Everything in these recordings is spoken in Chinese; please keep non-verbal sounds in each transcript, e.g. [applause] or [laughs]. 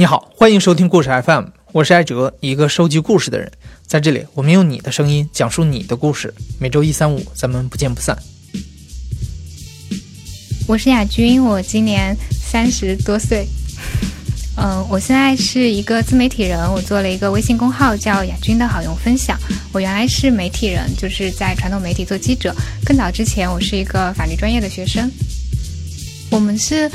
你好，欢迎收听故事 FM，我是艾哲，一个收集故事的人。在这里，我们用你的声音讲述你的故事。每周一、三、五，咱们不见不散。我是亚军，我今年三十多岁。[laughs] 嗯，我现在是一个自媒体人，我做了一个微信公号叫“亚军的好用分享”。我原来是媒体人，就是在传统媒体做记者。更早之前，我是一个法律专业的学生。我们是，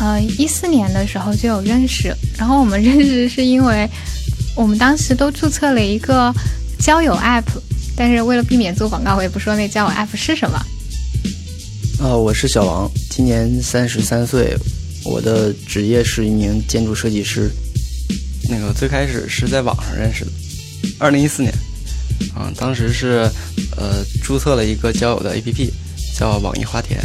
呃，一四年的时候就有认识，然后我们认识是因为我们当时都注册了一个交友 app，但是为了避免做广告，我也不说那交友 app 是什么。呃，我是小王，今年三十三岁，我的职业是一名建筑设计师。那个最开始是在网上认识的，二零一四年，啊，当时是呃注册了一个交友的 APP，叫网易花田。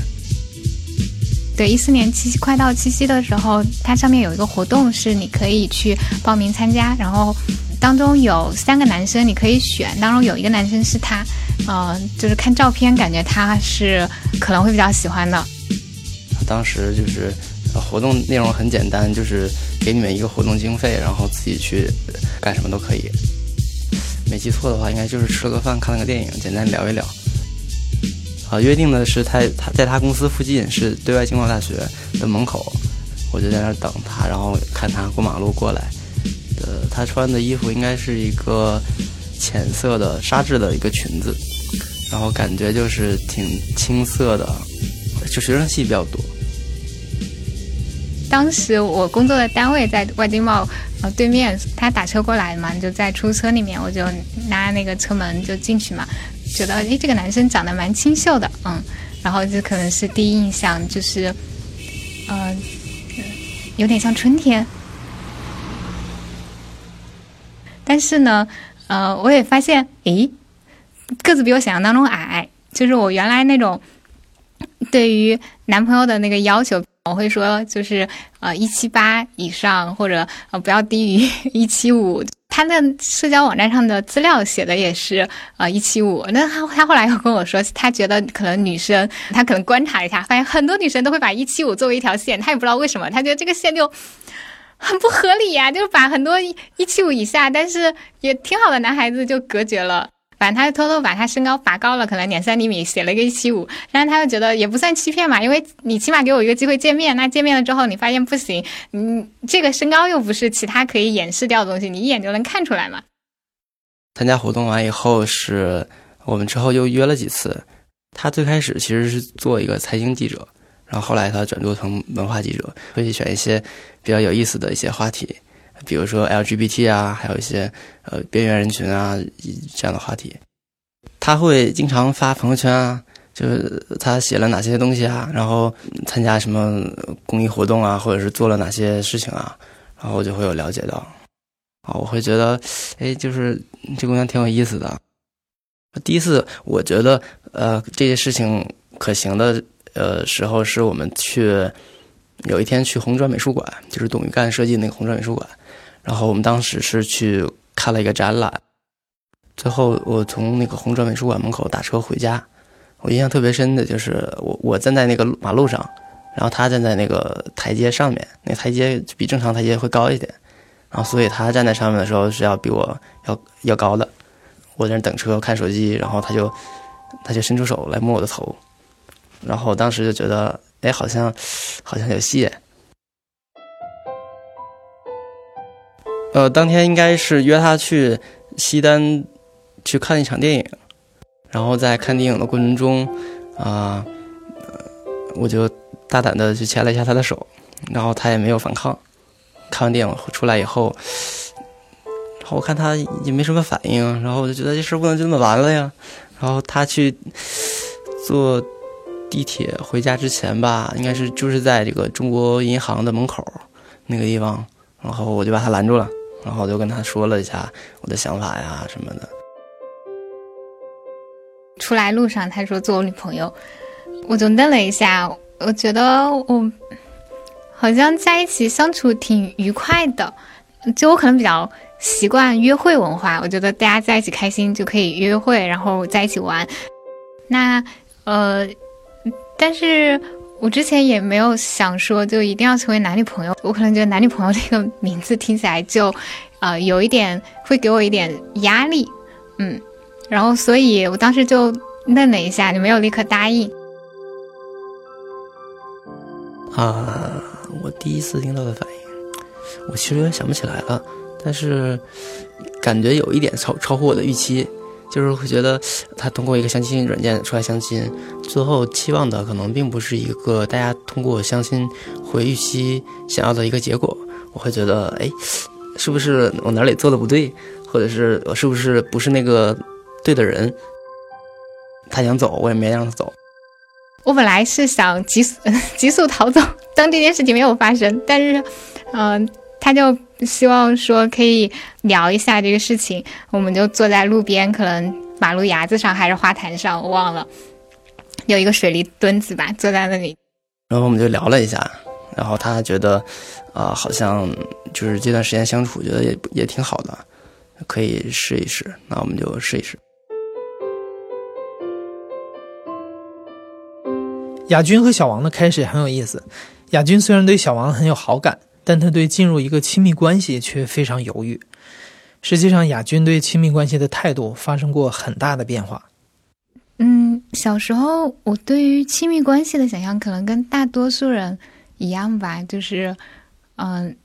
对，一四年七夕快到七夕的时候，它上面有一个活动，是你可以去报名参加，然后当中有三个男生你可以选，当中有一个男生是他，呃，就是看照片感觉他是可能会比较喜欢的。当时就是活动内容很简单，就是给你们一个活动经费，然后自己去干什么都可以。没记错的话，应该就是吃了个饭，看了个电影，简单聊一聊。约定的是他他在他公司附近是对外经贸大学的门口，我就在那儿等他，然后看他过马路过来。呃，他穿的衣服应该是一个浅色的纱质的一个裙子，然后感觉就是挺青涩的，就学生系比较多。当时我工作的单位在外经贸呃对面，他打车过来嘛，就在出租车里面，我就拿那个车门就进去嘛。觉得诶，这个男生长得蛮清秀的，嗯，然后这可能是第一印象，就是，呃，有点像春天。但是呢，呃，我也发现，诶，个子比我想象当中矮，就是我原来那种对于男朋友的那个要求，我会说就是呃一七八以上，或者呃不要低于一七五。他那社交网站上的资料写的也是呃一七五，那他他后来又跟我说，他觉得可能女生，他可能观察一下，发现很多女生都会把一七五作为一条线，他也不知道为什么，他觉得这个线就很不合理呀，就是把很多一七五以下，但是也挺好的男孩子就隔绝了。反正他就偷偷把他身高拔高了，可能两三厘米，写了一个一七五。然后他又觉得也不算欺骗嘛，因为你起码给我一个机会见面。那见面了之后，你发现不行，你这个身高又不是其他可以掩饰掉的东西，你一眼就能看出来嘛。参加活动完以后，是我们之后又约了几次。他最开始其实是做一个财经记者，然后后来他转做成文化记者，会去选一些比较有意思的一些话题。比如说 LGBT 啊，还有一些呃边缘人群啊这样的话题，他会经常发朋友圈啊，就是他写了哪些东西啊，然后参加什么公益活动啊，或者是做了哪些事情啊，然后我就会有了解到，啊，我会觉得，哎，就是这姑娘挺有意思的。第一次我觉得呃这些事情可行的呃时候，是我们去有一天去红砖美术馆，就是董玉干设计那个红砖美术馆。然后我们当时是去看了一个展览，最后我从那个红砖美术馆门口打车回家，我印象特别深的就是我我站在那个马路上，然后他站在那个台阶上面，那台阶比正常台阶会高一点，然后所以他站在上面的时候是要比我要要高的，我在那等车看手机，然后他就他就伸出手来摸我的头，然后我当时就觉得哎好像好像有戏。呃，当天应该是约他去西单去看一场电影，然后在看电影的过程中，啊，我就大胆的去牵了一下他的手，然后他也没有反抗。看完电影出来以后，然后我看他也没什么反应，然后我就觉得这事不能就这么完了呀。然后他去坐地铁回家之前吧，应该是就是在这个中国银行的门口那个地方，然后我就把他拦住了。然后我就跟他说了一下我的想法呀什么的。出来路上他说做我女朋友，我就愣了一下，我觉得我好像在一起相处挺愉快的，就我可能比较习惯约会文化，我觉得大家在一起开心就可以约会，然后在一起玩。那呃，但是我之前也没有想说就一定要成为男女朋友，我可能觉得男女朋友这个名字听起来就，呃，有一点会给我一点压力，嗯，然后所以我当时就愣了一下，就没有立刻答应。啊，我第一次听到的反应，我其实有点想不起来了，但是感觉有一点超超乎我的预期，就是会觉得他通过一个相亲软件出来相亲，最后期望的可能并不是一个大家通过相亲会预期想要的一个结果，我会觉得，哎，是不是我哪里做的不对，或者是我是不是不是那个对的人？他想走，我也没让他走。我本来是想急速 [laughs] 急速逃走，当这件事情没有发生。但是，嗯，他就希望说可以聊一下这个事情。我们就坐在路边，可能马路牙子上还是花坛上，我忘了，有一个水泥墩子吧，坐在那里。然后我们就聊了一下，然后他觉得，啊，好像就是这段时间相处，觉得也也挺好的，可以试一试。那我们就试一试。亚军和小王的开始也很有意思。亚军虽然对小王很有好感，但他对进入一个亲密关系却非常犹豫。实际上，亚军对亲密关系的态度发生过很大的变化。嗯，小时候我对于亲密关系的想象可能跟大多数人一样吧，就是，嗯，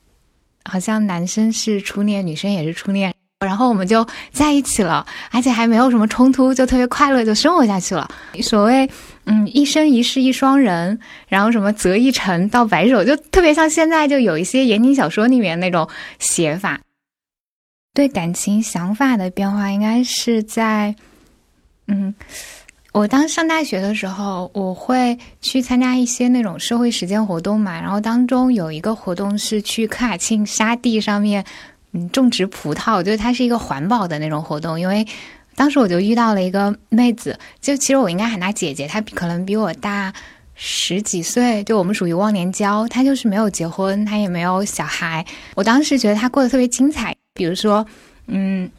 好像男生是初恋，女生也是初恋。然后我们就在一起了，而且还没有什么冲突，就特别快乐，就生活下去了。所谓嗯一生一世一双人，然后什么择一城到白首，就特别像现在就有一些言情小说里面那种写法。对感情想法的变化，应该是在嗯，我当上大学的时候，我会去参加一些那种社会实践活动嘛，然后当中有一个活动是去科尔沁沙地上面。嗯，种植葡萄，我觉得它是一个环保的那种活动。因为当时我就遇到了一个妹子，就其实我应该喊她姐姐，她可能比我大十几岁，就我们属于忘年交。她就是没有结婚，她也没有小孩。我当时觉得她过得特别精彩。比如说，嗯，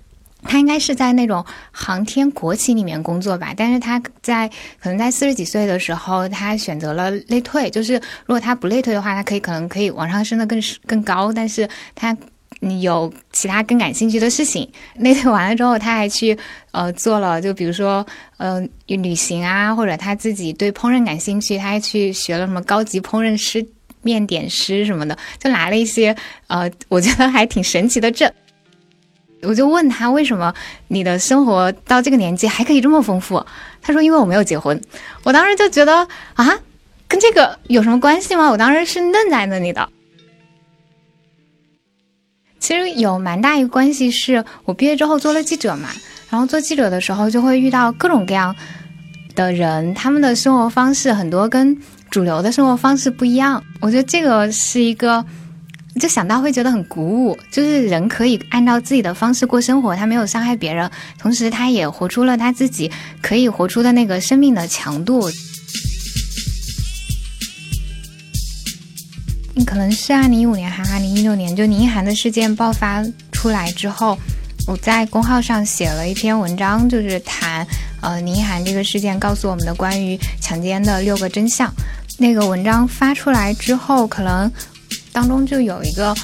她应该是在那种航天国企里面工作吧，但是她在可能在四十几岁的时候，她选择了内退。就是如果她不内退的话，她可以可能可以往上升的更更高，但是她。你有其他更感兴趣的事情，[laughs] 那天完了之后，他还去呃做了，就比如说呃旅行啊，或者他自己对烹饪感兴趣，他还去学了什么高级烹饪师、面点师什么的，就拿了一些呃我觉得还挺神奇的证。我就问他为什么你的生活到这个年纪还可以这么丰富？他说因为我没有结婚。我当时就觉得啊，跟这个有什么关系吗？我当时是愣在那里的。其实有蛮大一个关系，是我毕业之后做了记者嘛，然后做记者的时候就会遇到各种各样的人，他们的生活方式很多跟主流的生活方式不一样。我觉得这个是一个，就想到会觉得很鼓舞，就是人可以按照自己的方式过生活，他没有伤害别人，同时他也活出了他自己可以活出的那个生命的强度。可能是二零一五年还是二零一六年，就宁寒的事件爆发出来之后，我在公号上写了一篇文章，就是谈呃宁寒这个事件告诉我们的关于强奸的六个真相。那个文章发出来之后，可能当中就有一个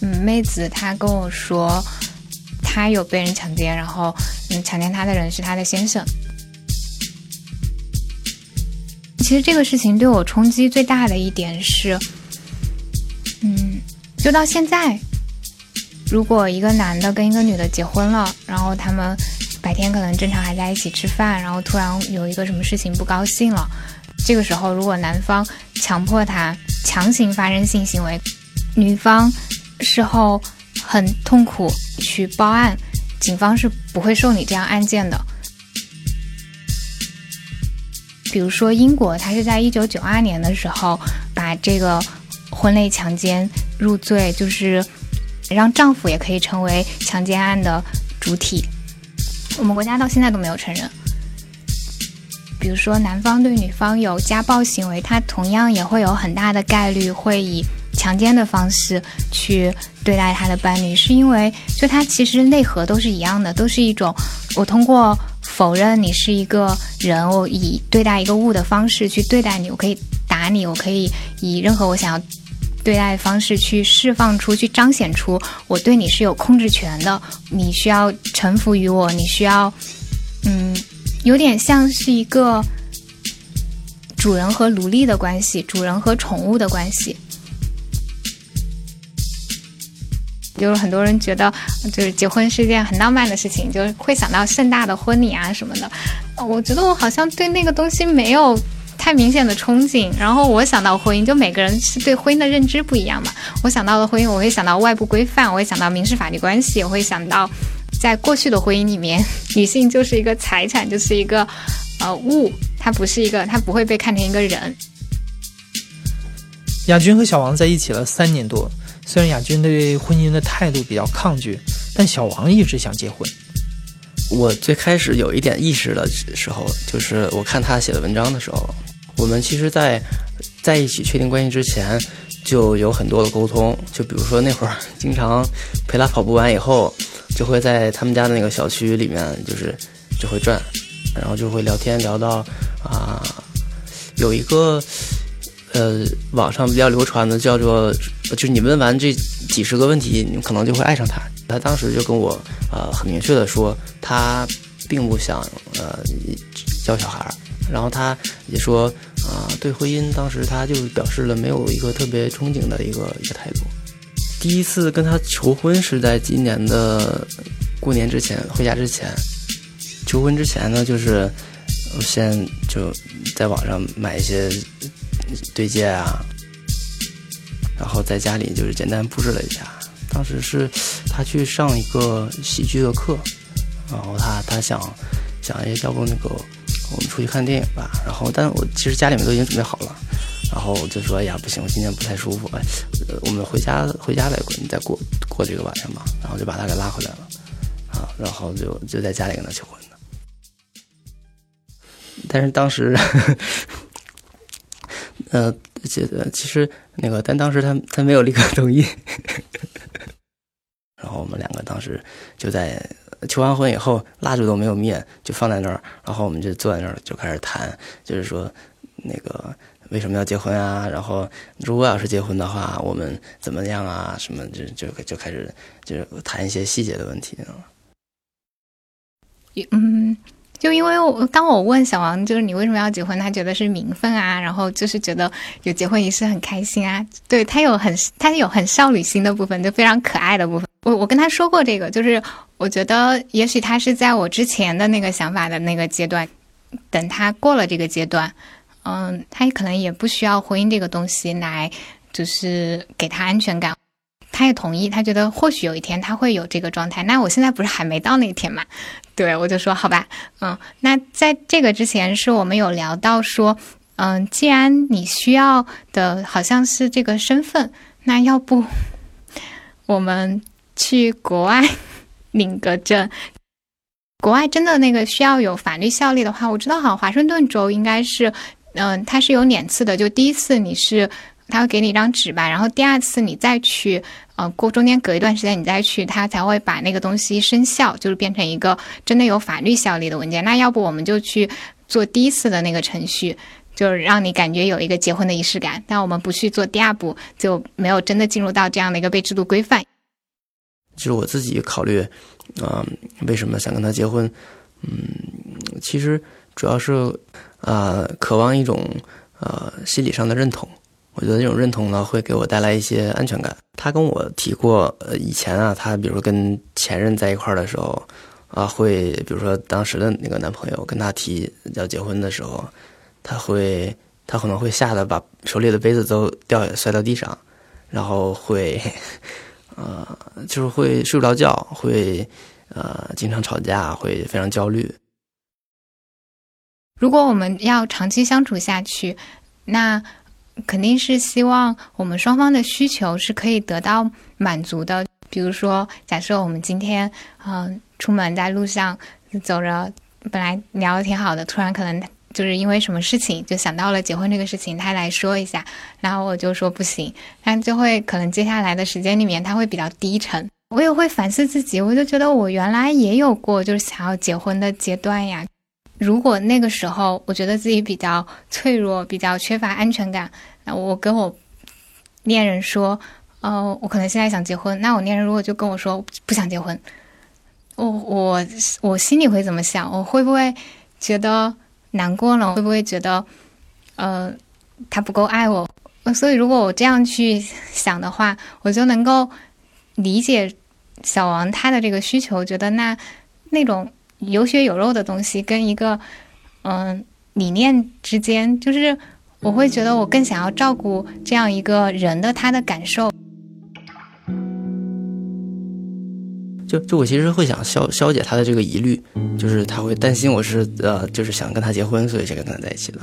嗯妹子，她跟我说她有被人强奸，然后嗯强奸她的人是她的先生。其实这个事情对我冲击最大的一点是。嗯，就到现在，如果一个男的跟一个女的结婚了，然后他们白天可能正常还在一起吃饭，然后突然有一个什么事情不高兴了，这个时候如果男方强迫他强行发生性行为，女方事后很痛苦去报案，警方是不会受理这样案件的。比如说英国，他是在一九九二年的时候把这个。婚内强奸入罪，就是让丈夫也可以成为强奸案的主体。我们国家到现在都没有承认。比如说，男方对女方有家暴行为，他同样也会有很大的概率会以强奸的方式去对待他的伴侣，是因为就他其实内核都是一样的，都是一种我通过否认你是一个人，我以对待一个物的方式去对待你，我可以。打你，我可以以任何我想要对待方式去释放出去，彰显出我对你是有控制权的。你需要臣服于我，你需要，嗯，有点像是一个主人和奴隶的关系，主人和宠物的关系。就是很多人觉得，就是结婚是一件很浪漫的事情，就是会想到盛大的婚礼啊什么的。我觉得我好像对那个东西没有太明显的憧憬。然后我想到婚姻，就每个人是对婚姻的认知不一样嘛。我想到的婚姻，我会想到外部规范，我会想到民事法律关系，我会想到在过去的婚姻里面，女性就是一个财产，就是一个呃物，它不是一个，它不会被看成一个人。亚军和小王在一起了三年多。虽然亚军对婚姻的态度比较抗拒，但小王一直想结婚。我最开始有一点意识的时候，就是我看他写的文章的时候，我们其实，在在一起确定关系之前，就有很多的沟通。就比如说那会儿，经常陪他跑步完以后，就会在他们家的那个小区里面，就是就会转，然后就会聊天，聊到啊，有一个。呃，网上比较流传的叫做，就是你问完这几十个问题，你可能就会爱上他。他当时就跟我呃很明确的说，他并不想呃教小孩儿，然后他也说啊，对婚姻当时他就表示了没有一个特别憧憬的一个一个态度。第一次跟他求婚是在今年的过年之前回家之前，求婚之前呢，就是我先就在网上买一些。对戒啊，然后在家里就是简单布置了一下。当时是他去上一个喜剧的课，然后他他想想，哎，要不那个我们出去看电影吧。然后，但我其实家里面都已经准备好了。然后我就说，哎呀，不行，我今天不太舒服，哎，我们回家回家再过，你再过过这个晚上吧。然后就把他给拉回来了，啊，然后就就在家里跟他求婚的。但是当时。[laughs] 呃，觉得其实那个，但当时他他没有立刻同意。[laughs] 然后我们两个当时就在求完婚以后，蜡烛都没有灭，就放在那儿。然后我们就坐在那儿就开始谈，就是说那个为什么要结婚啊？然后如果要是结婚的话，我们怎么样啊？什么就就就开始就是谈一些细节的问题。嗯。就因为我当我问小王，就是你为什么要结婚？他觉得是名分啊，然后就是觉得有结婚仪式很开心啊。对他有很他有很少女心的部分，就非常可爱的部分。我我跟他说过这个，就是我觉得也许他是在我之前的那个想法的那个阶段，等他过了这个阶段，嗯，他可能也不需要婚姻这个东西来，就是给他安全感。他也同意，他觉得或许有一天他会有这个状态。那我现在不是还没到那一天嘛？[laughs] 对，我就说好吧，嗯，那在这个之前是我们有聊到说，嗯，既然你需要的好像是这个身份，那要不 [laughs] 我们去国外领个证？国外真的那个需要有法律效力的话，我知道好像华盛顿州应该是，嗯，它是有两次的，就第一次你是。他会给你一张纸吧，然后第二次你再去，呃，过中间隔一段时间你再去，他才会把那个东西生效，就是变成一个真的有法律效力的文件。那要不我们就去做第一次的那个程序，就是让你感觉有一个结婚的仪式感。但我们不去做第二步，就没有真的进入到这样的一个被制度规范。就是我自己考虑，嗯，为什么想跟他结婚？嗯，其实主要是，呃，渴望一种呃心理上的认同。我觉得这种认同呢，会给我带来一些安全感。他跟我提过，呃，以前啊，他比如说跟前任在一块儿的时候，啊，会比如说当时的那个男朋友跟他提要结婚的时候，他会他可能会吓得把手里的杯子都掉摔到地上，然后会，呃，就是会睡不着觉，会呃经常吵架，会非常焦虑。如果我们要长期相处下去，那。肯定是希望我们双方的需求是可以得到满足的。比如说，假设我们今天嗯出门在路上走着，本来聊的挺好的，突然可能就是因为什么事情就想到了结婚这个事情，他来说一下，然后我就说不行，那就会可能接下来的时间里面他会比较低沉。我也会反思自己，我就觉得我原来也有过就是想要结婚的阶段呀。如果那个时候我觉得自己比较脆弱，比较缺乏安全感，那我跟我恋人说，呃，我可能现在想结婚，那我恋人如果就跟我说不想结婚，我我我心里会怎么想？我会不会觉得难过了？会不会觉得，呃，他不够爱我？所以如果我这样去想的话，我就能够理解小王他的这个需求，觉得那那种。有血有肉的东西跟一个嗯理念之间，就是我会觉得我更想要照顾这样一个人的他的感受。就就我其实会想消消解他的这个疑虑，就是他会担心我是呃就是想跟他结婚，所以才跟他在一起的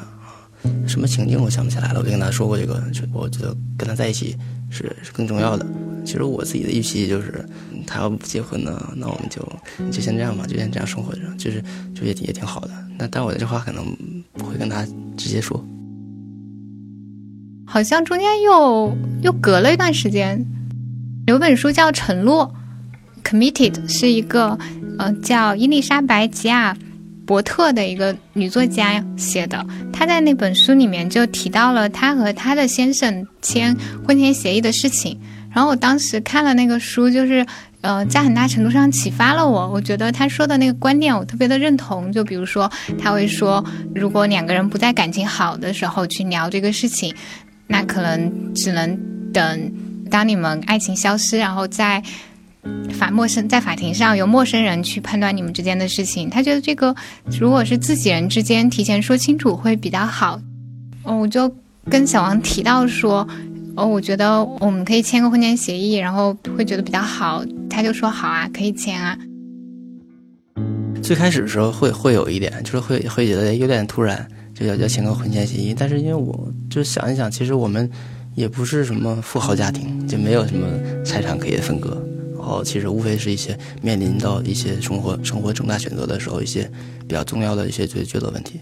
什么情境我想不起来了，我就跟他说过这个，就我觉得跟他在一起是是更重要的。其实我自己的预期就是，他要不结婚呢，那我们就就先这样吧，就先这样生活着，就是就也也挺好的。那但我的这话可能不会跟他直接说。好像中间又又隔了一段时间，有本书叫《承诺》，Committed，是一个呃叫伊丽莎白吉亚伯特的一个女作家写的。她在那本书里面就提到了她和她的先生签婚前协议的事情。然后我当时看了那个书，就是，呃，在很大程度上启发了我。我觉得他说的那个观念，我特别的认同。就比如说，他会说，如果两个人不在感情好的时候去聊这个事情，那可能只能等当你们爱情消失，然后再法陌生在法庭上由陌生人去判断你们之间的事情。他觉得这个如果是自己人之间提前说清楚会比较好。嗯，我就跟小王提到说。哦，我觉得我们可以签个婚前协议，然后会觉得比较好。他就说好啊，可以签啊。最开始的时候会会有一点，就是会会觉得有点突然，就要要签个婚前协议。但是因为我就想一想，其实我们也不是什么富豪家庭，就没有什么财产可以分割。然后其实无非是一些面临到一些生活生活重大选择的时候，一些比较重要的一些抉抉择问题。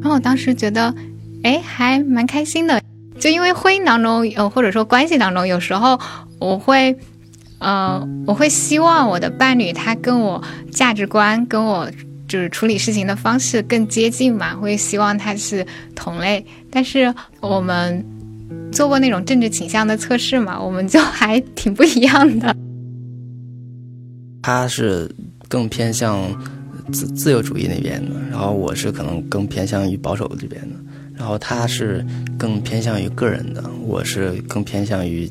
然后我当时觉得，哎，还蛮开心的。就因为婚姻当中，呃，或者说关系当中，有时候我会，呃，我会希望我的伴侣他跟我价值观、跟我就是处理事情的方式更接近嘛，会希望他是同类。但是我们做过那种政治倾向的测试嘛，我们就还挺不一样的。他是更偏向自自由主义那边的，然后我是可能更偏向于保守这边的。然后他是更偏向于个人的，我是更偏向于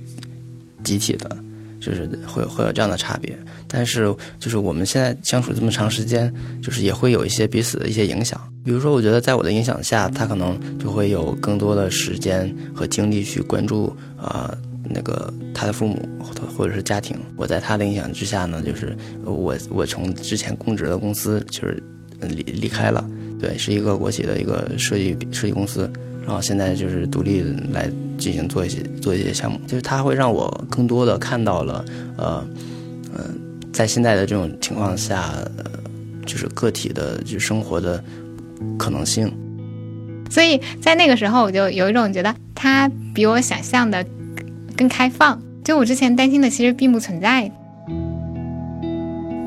集体的，就是会会有这样的差别。但是就是我们现在相处这么长时间，就是也会有一些彼此的一些影响。比如说，我觉得在我的影响下，他可能就会有更多的时间和精力去关注啊那个他的父母或者或者是家庭。我在他的影响之下呢，就是我我从之前供职的公司就是离离开了。对，是一个国企的一个设计设计公司，然后现在就是独立来进行做一些做一些项目，就是它会让我更多的看到了，呃，嗯，在现在的这种情况下，就是个体的就生活的可能性。所以在那个时候，我就有一种觉得他比我想象的更开放，就我之前担心的其实并不存在。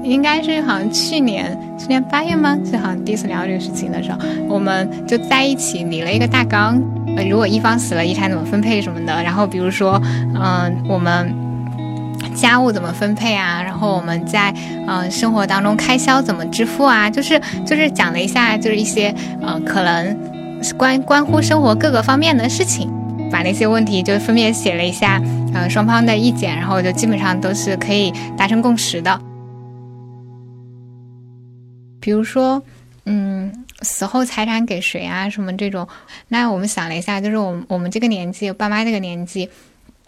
应该是好像去年去年八月吗？就好像第一次聊这个事情的时候，我们就在一起拟了一个大纲。呃，如果一方死了，遗产怎么分配什么的。然后比如说，嗯，我们家务怎么分配啊？然后我们在嗯生活当中开销怎么支付啊？就是就是讲了一下，就是一些呃可能关关乎生活各个方面的事情，把那些问题就分别写了一下，呃双方的意见，然后就基本上都是可以达成共识的。比如说，嗯，死后财产给谁啊？什么这种？那我们想了一下，就是我我们这个年纪，爸妈这个年纪，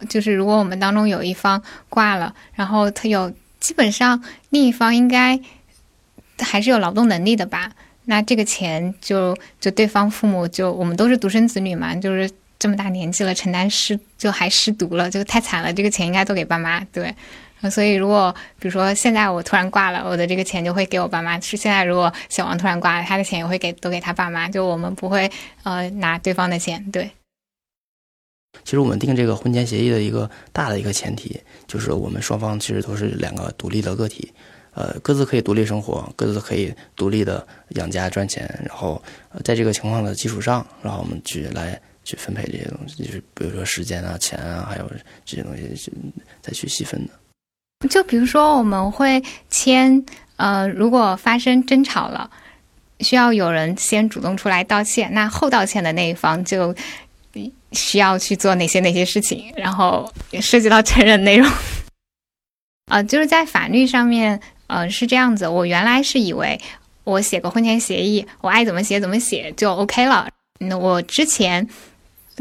就是如果我们当中有一方挂了，然后他有基本上另一方应该还是有劳动能力的吧？那这个钱就就对方父母就我们都是独生子女嘛，就是这么大年纪了，承担失就还失独了，就太惨了。这个钱应该都给爸妈，对。所以，如果比如说现在我突然挂了，我的这个钱就会给我爸妈。是现在，如果小王突然挂了，他的钱也会给都给他爸妈。就我们不会呃拿对方的钱。对。其实我们定这个婚前协议的一个大的一个前提，就是我们双方其实都是两个独立的个体，呃各自可以独立生活，各自可以独立的养家赚钱，然后在这个情况的基础上，然后我们去来去分配这些东西，就是比如说时间啊、钱啊，还有这些东西是再去细分的。就比如说，我们会签，呃，如果发生争吵了，需要有人先主动出来道歉，那后道歉的那一方就需要去做哪些哪些事情，然后涉及到成人内容。[laughs] 呃，就是在法律上面，呃，是这样子。我原来是以为我写个婚前协议，我爱怎么写怎么写就 OK 了。那我之前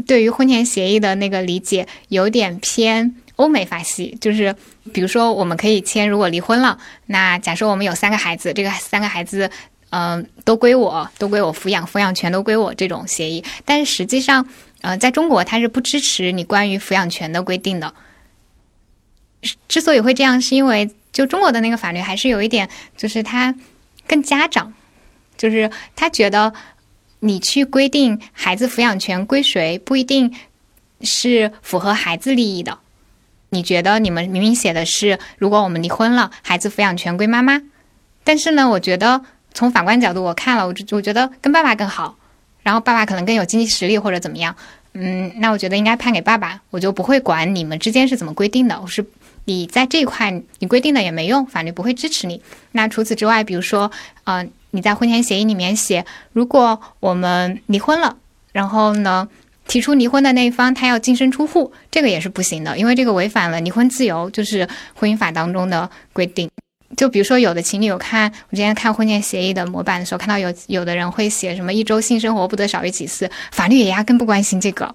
对于婚前协议的那个理解有点偏欧美法系，就是。比如说，我们可以签，如果离婚了，那假设我们有三个孩子，这个三个孩子，嗯，都归我，都归我抚养，抚养权都归我这种协议。但实际上，呃，在中国它是不支持你关于抚养权的规定的。之所以会这样，是因为就中国的那个法律还是有一点，就是它更家长，就是他觉得你去规定孩子抚养权归谁，不一定是符合孩子利益的。你觉得你们明明写的是，如果我们离婚了，孩子抚养权归妈妈，但是呢，我觉得从法官角度我看了，我我觉得跟爸爸更好，然后爸爸可能更有经济实力或者怎么样，嗯，那我觉得应该判给爸爸，我就不会管你们之间是怎么规定的，我是你在这一块你规定的也没用，法律不会支持你。那除此之外，比如说，呃，你在婚前协议里面写，如果我们离婚了，然后呢？提出离婚的那一方，他要净身出户，这个也是不行的，因为这个违反了离婚自由，就是婚姻法当中的规定。就比如说，有的情侣有看我之前看婚前协议的模板的时候，看到有有的人会写什么一周性生活不得少于几次，法律也压根不关心这个，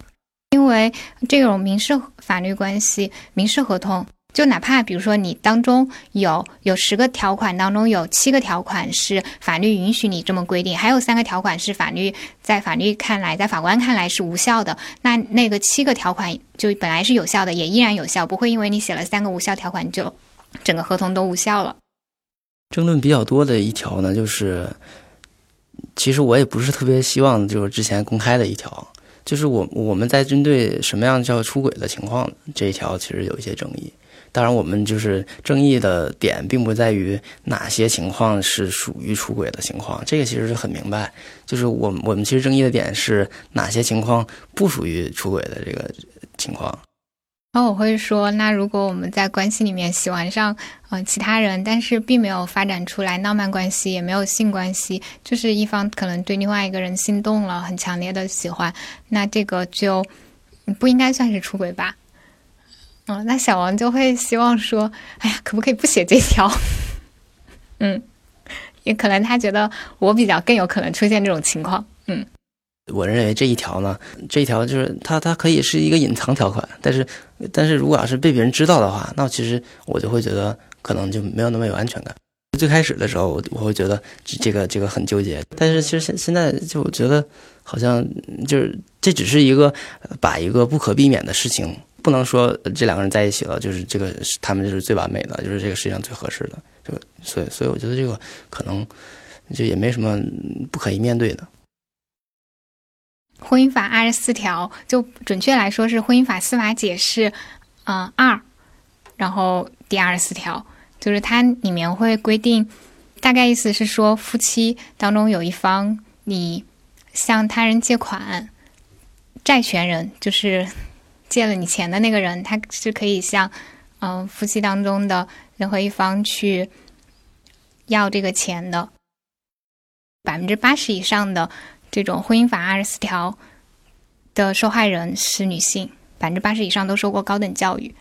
因为这种民事法律关系、民事合同。就哪怕比如说你当中有有十个条款当中有七个条款是法律允许你这么规定，还有三个条款是法律在法律看来在法官看来是无效的，那那个七个条款就本来是有效的，也依然有效，不会因为你写了三个无效条款就整个合同都无效了。争论比较多的一条呢，就是其实我也不是特别希望就是之前公开的一条，就是我我们在针对什么样叫出轨的情况这一条，其实有一些争议。当然，我们就是争议的点，并不在于哪些情况是属于出轨的情况，这个其实是很明白。就是我我们其实争议的点是哪些情况不属于出轨的这个情况。然后我会说，那如果我们在关系里面喜欢上呃其他人，但是并没有发展出来浪漫关系，也没有性关系，就是一方可能对另外一个人心动了，很强烈的喜欢，那这个就不应该算是出轨吧？嗯，那小王就会希望说：“哎呀，可不可以不写这条？” [laughs] 嗯，也可能他觉得我比较更有可能出现这种情况。嗯，我认为这一条呢，这一条就是它它可以是一个隐藏条款，但是但是如果要是被别人知道的话，那其实我就会觉得可能就没有那么有安全感。最开始的时候，我我会觉得这个这个很纠结，但是其实现现在就我觉得好像就是这只是一个把一个不可避免的事情。不能说这两个人在一起了，就是这个他们就是最完美的，就是这个世界上最合适的。就所以，所以我觉得这个可能就也没什么不可以面对的。婚姻法二十四条，就准确来说是婚姻法司法解释，嗯二，然后第二十四条，就是它里面会规定，大概意思是说，夫妻当中有一方你向他人借款，债权人就是。借了你钱的那个人，他是可以向，嗯，夫妻当中的任何一方去要这个钱的。百分之八十以上的这种婚姻法二十四条的受害人是女性，百分之八十以上都受过高等教育。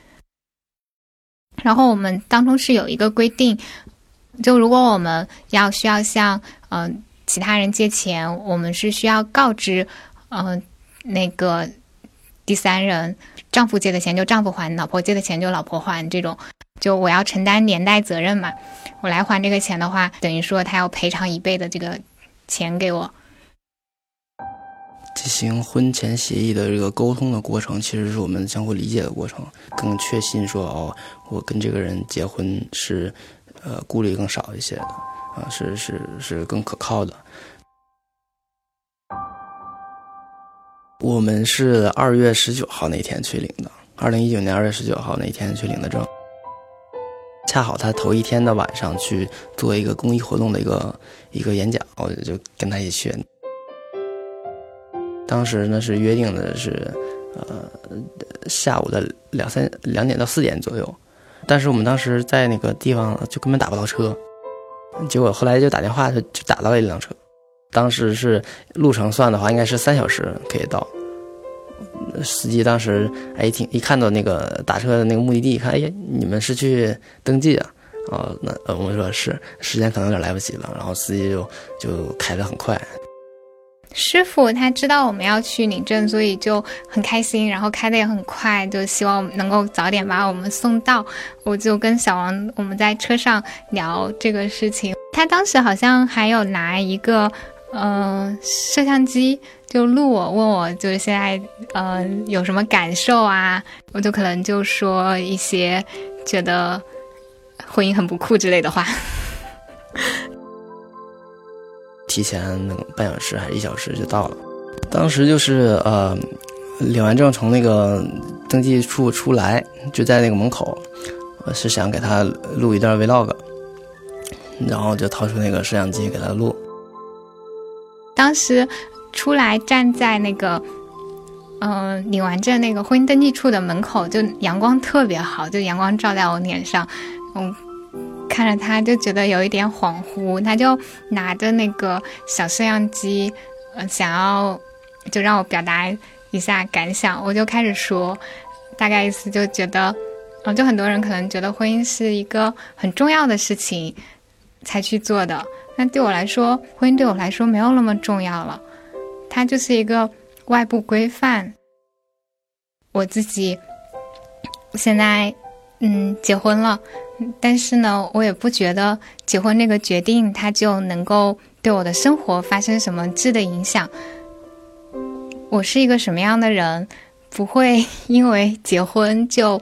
然后我们当中是有一个规定，就如果我们要需要向嗯其他人借钱，我们是需要告知嗯那个。第三人，丈夫借的钱就丈夫还，老婆借的钱就老婆还，这种就我要承担连带责任嘛。我来还这个钱的话，等于说他要赔偿一倍的这个钱给我。进行婚前协议的这个沟通的过程，其实是我们相互理解的过程，更确信说哦，我跟这个人结婚是，呃，顾虑更少一些的，啊，是是是更可靠的。我们是二月十九号那天去领的，二零一九年二月十九号那天去领的证。恰好他头一天的晚上去做一个公益活动的一个一个演讲，我就跟他一起去。当时呢是约定的是，呃，下午的两三两点到四点左右，但是我们当时在那个地方就根本打不到车，结果后来就打电话就就打到了一辆车，当时是路程算的话应该是三小时可以到。司机当时哎挺一看到那个打车的那个目的地，一看哎呀你们是去登记啊？哦，那我们说是时间可能有点来不及了，然后司机就就开得很快。师傅他知道我们要去领证，所以就很开心，然后开的也很快，就希望能够早点把我们送到。我就跟小王我们在车上聊这个事情，他当时好像还有拿一个嗯摄像机。就录我问我就是现在呃有什么感受啊？我就可能就说一些觉得婚姻很不酷之类的话。提前那个半小时还是一小时就到了，当时就是呃领完证从那个登记处出来，就在那个门口，我是想给他录一段 vlog，然后就掏出那个摄像机给他录。当时。出来站在那个，嗯，领完证那个婚姻登记处的门口，就阳光特别好，就阳光照在我脸上，嗯，看着他就觉得有一点恍惚，他就拿着那个小摄像机，呃，想要就让我表达一下感想，我就开始说，大概意思就觉得，嗯，就很多人可能觉得婚姻是一个很重要的事情才去做的，那对我来说，婚姻对我来说没有那么重要了。它就是一个外部规范。我自己现在嗯结婚了，但是呢，我也不觉得结婚那个决定它就能够对我的生活发生什么质的影响。我是一个什么样的人，不会因为结婚就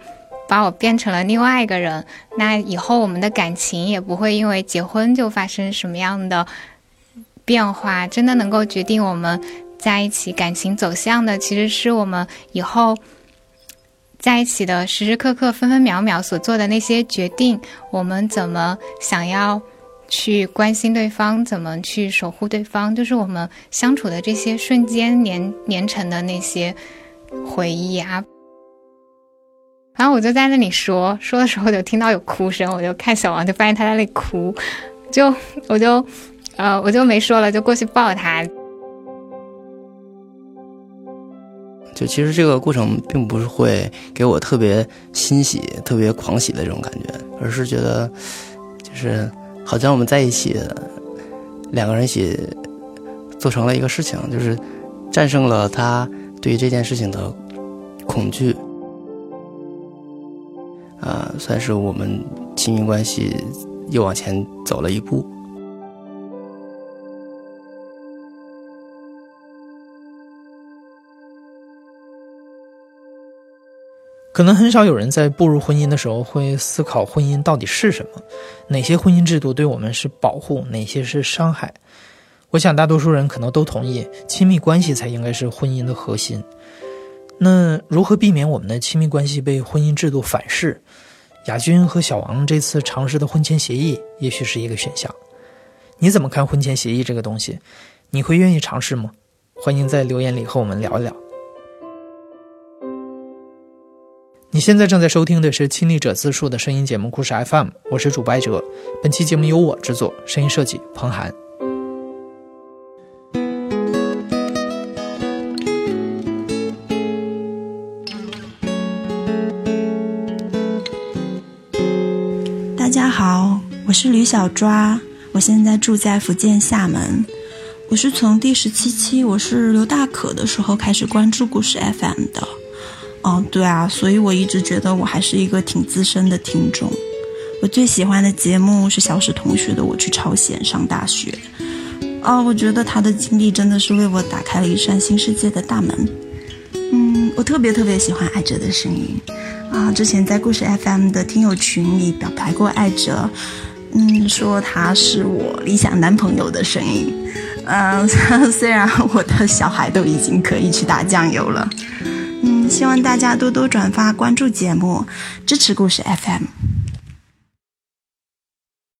把我变成了另外一个人。那以后我们的感情也不会因为结婚就发生什么样的。变化真的能够决定我们在一起感情走向的，其实是我们以后在一起的时时刻刻、分分秒秒所做的那些决定。我们怎么想要去关心对方，怎么去守护对方，就是我们相处的这些瞬间连连成的那些回忆啊。然后我就在那里说说的时候，就听到有哭声，我就看小王，就发现他在那里哭，就我就。呃，我就没说了，就过去抱他。就其实这个过程并不是会给我特别欣喜、特别狂喜的这种感觉，而是觉得，就是好像我们在一起，两个人一起做成了一个事情，就是战胜了他对于这件事情的恐惧，啊，算是我们亲密关系又往前走了一步。可能很少有人在步入婚姻的时候会思考婚姻到底是什么，哪些婚姻制度对我们是保护，哪些是伤害。我想大多数人可能都同意，亲密关系才应该是婚姻的核心。那如何避免我们的亲密关系被婚姻制度反噬？亚军和小王这次尝试的婚前协议也许是一个选项。你怎么看婚前协议这个东西？你会愿意尝试吗？欢迎在留言里和我们聊一聊。你现在正在收听的是《亲历者自述》的声音节目《故事 FM》，我是主播哲。本期节目由我制作，声音设计彭涵。大家好，我是吕小抓，我现在住在福建厦门。我是从第十七期我是刘大可的时候开始关注《故事 FM》的。哦，对啊，所以我一直觉得我还是一个挺资深的听众。我最喜欢的节目是小史同学的《我去朝鲜上大学》。哦，我觉得他的经历真的是为我打开了一扇新世界的大门。嗯，我特别特别喜欢艾哲的声音。啊，之前在故事 FM 的听友群里表白过艾哲，嗯，说他是我理想男朋友的声音。嗯，[laughs] 虽然我的小孩都已经可以去打酱油了。希望大家多多转发、关注节目，支持故事 FM。